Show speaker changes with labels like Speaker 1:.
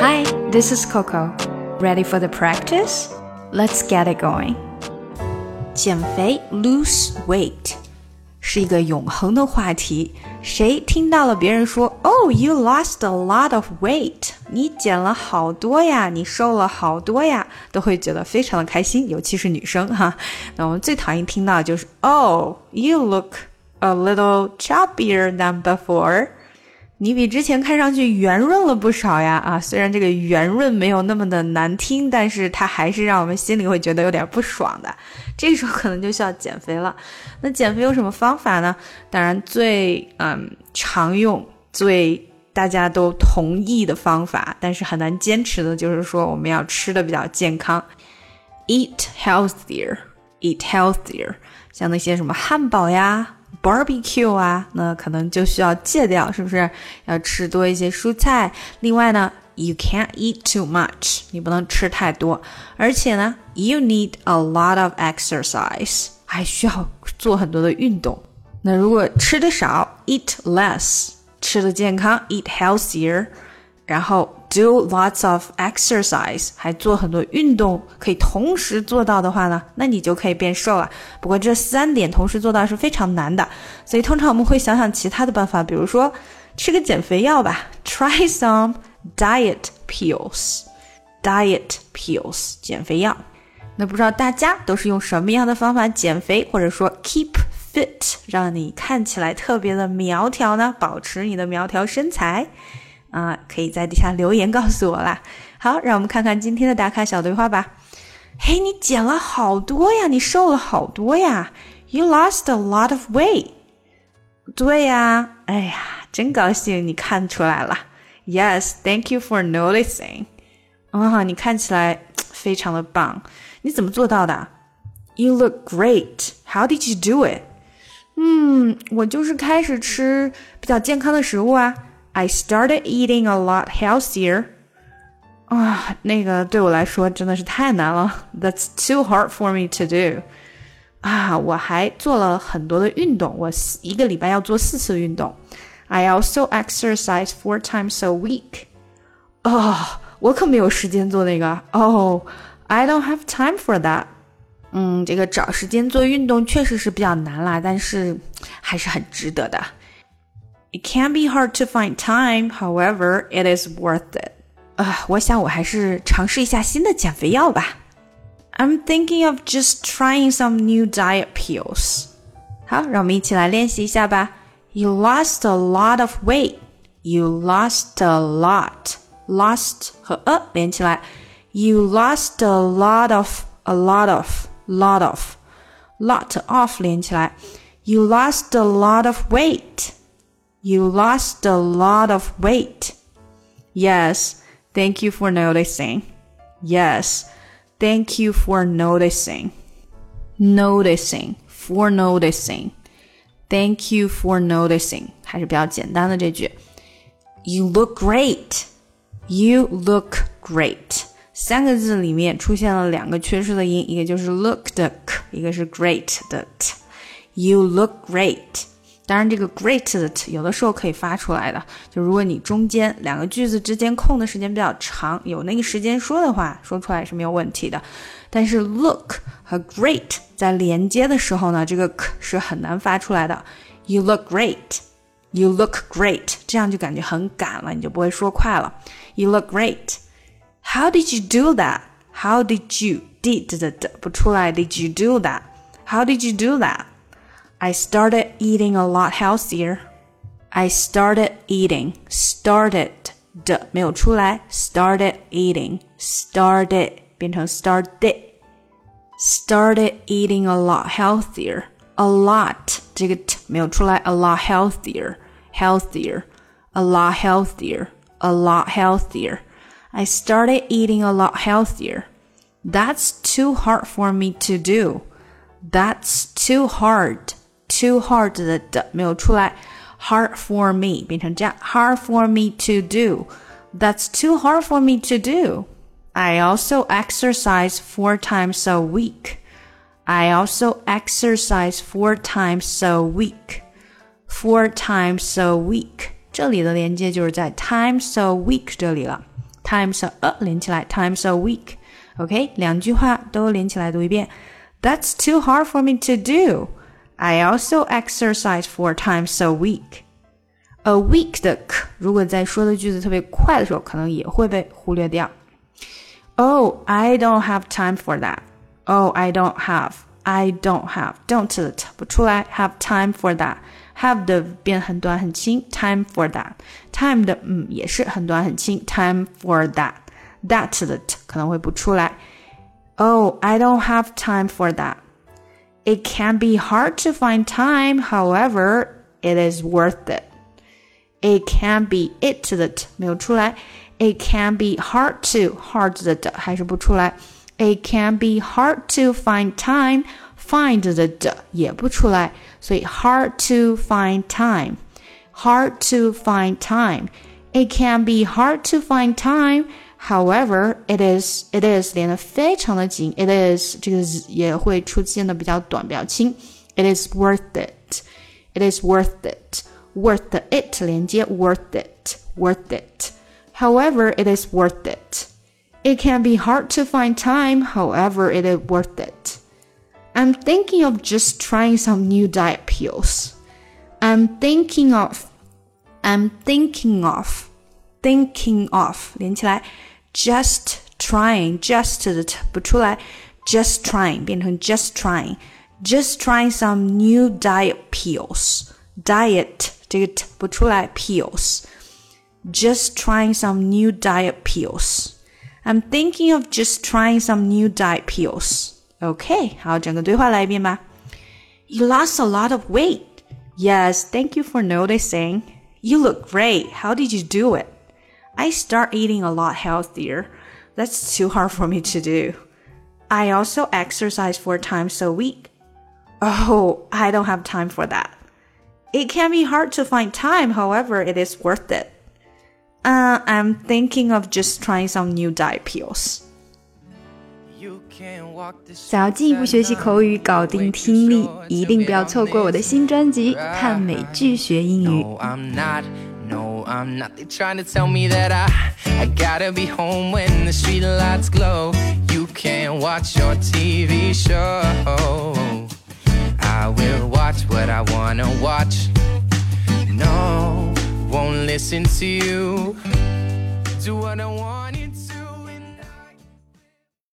Speaker 1: Hi, this is Coco. Ready for the practice? Let's get it going. 减肥 lose weight 是一个永恒的话题。谁听到了别人说 “Oh, you lost a lot of weight”，你减了好多呀，你瘦了好多呀，都会觉得非常的开心，尤其是女生哈。那我们最讨厌听到就是 “Oh, you look a little chubbier than before”。 你比之前看上去圆润了不少呀！啊，虽然这个圆润没有那么的难听，但是它还是让我们心里会觉得有点不爽的。这时候可能就需要减肥了。那减肥有什么方法呢？当然最嗯常用、最大家都同意的方法，但是很难坚持的就是说我们要吃的比较健康，eat healthier，eat healthier，像那些什么汉堡呀。Barbecue 啊，那可能就需要戒掉，是不是？要吃多一些蔬菜。另外呢，you can't eat too much，你不能吃太多。而且呢，you need a lot of exercise，还需要做很多的运动。那如果吃的少，eat less，吃的健康，eat healthier，然后。Do lots of exercise，还做很多运动，可以同时做到的话呢，那你就可以变瘦了。不过这三点同时做到是非常难的，所以通常我们会想想其他的办法，比如说吃个减肥药吧，try some diet pills。diet pills 减肥药。那不知道大家都是用什么样的方法减肥，或者说 keep fit，让你看起来特别的苗条呢？保持你的苗条身材。啊，可以在底下留言告诉我啦。好，让我们看看今天的打卡小对话吧。嘿，你减了好多呀，你瘦了好多呀。You lost a lot of weight。对呀，哎呀，真高兴你看出来了。Yes，thank you for noticing。啊，你看起来非常的棒。你怎么做到的？You look great. How did you do it？嗯，我就是开始吃比较健康的食物啊。I started eating a lot healthier. 啊，那个对我来说真的是太难了。That's too hard for me to do. 啊，我还做了很多的运动，我一个礼拜要做四次运动。I also exercise four times a week. 哦，我可没有时间做那个。Oh, I don't have time for that. 嗯，这个找时间做运动确实是比较难啦，但是还是很值得的。 it can be hard to find time, however, it is worth it. 啊，我想我还是尝试一下新的减肥药吧。I'm thinking of just trying some new diet pills. 好，让我们一起来练习一下吧。You lost a lot of weight. You lost a lot. Lost 和 a 连起来。You lost a lot of, a lot of, lot of, lot of 连起来。You lost a lot of weight. You lost a lot of weight. Yes, thank you for noticing. Yes, thank you for noticing. Noticing, for noticing. Thank you for noticing. 还是比较简单的这句。You look great. You look great. 三个字里面出现了两个缺失的音，一个就是 look 的 k，一个是 great 的 t。You look great. 当然，这个 great 的 t 有的时候可以发出来的。就如果你中间两个句子之间空的时间比较长，有那个时间说的话，说出来是没有问题的。但是 look 和 great 在连接的时候呢，这个 k 是很难发出来的。You look great, you look great，这样就感觉很赶了，你就不会说快了。You look great. How did you do that? How did you did 的的不出来？Did you do that? How did you do that? I started eating a lot healthier. I started eating started 的没有出来，started eating started 变成 started started eating a lot healthier. A lot 这个 t 没有出来，a lot healthier healthier a lot healthier a lot healthier. I started eating a lot healthier. That's too hard for me to do. That's too hard too hard 的的没有出来，hard for me 变成这样，hard for me to do。That's too hard for me to do. I also exercise four times a week. I also exercise four times a week. Four times a week，这里的连接就是在 times a week 这里了。 times a 连起来，times a week。OK，两句话都连起来读一遍。That's too hard for me to do. I also exercise four times a week. A week 的 k，如果在说的句子特别快的时候，可能也会被忽略掉。Oh, I don't have time for that. Oh, I don't have. I don't have. Don't 的 t 不出来，have time for that. Have 的变很短很轻，time for that. Time 的嗯也是很短很轻，time for that. That 的 t 可能会不出来。Oh, I don't have time for that. It can be hard to find time, however, it is worth it. It can be it 的 t 没有出来。It can be hard to hard 的 d 还是不出来。It can be hard to find time find 的 d 也不出来，所以 hard to find time hard to find time. It can be hard to find time. However, it is it is 连的非常的紧，it is 这个也会出现的比较短，比较轻。It is worth it. It is worth it worth it 连接 worth it worth it. However, it is worth it. It can be hard to find time, however, it is worth it. I'm thinking of just trying some new diet pills. I'm thinking of I'm thinking of thinking of 连起来 just trying just 的不出来 just trying 变成 just trying just trying some new diet pills diet 这个 t 不出来，pills。Just trying some new diet pills. I'm thinking of just trying some new diet pills. OK，好，整个对话来一遍吧。You lost a lot of weight. Yes, thank you for noticing. You look great. How did you do it? I start eating a lot healthier. That's too hard for me to do. I also exercise four times a week. Oh, I don't have time for that. It can be hard to find time, however, it is worth it. Uh, I'm thinking of just trying some new diet pills. 想要进一步学习口语，搞定听力，一定不要错过我的新专辑《看美剧学英语》。 I'm not. They trying to tell me that I, I gotta be home when the street lights glow. You can't watch your TV show. I will watch what I wanna watch. No, won't listen to you. Do what I want.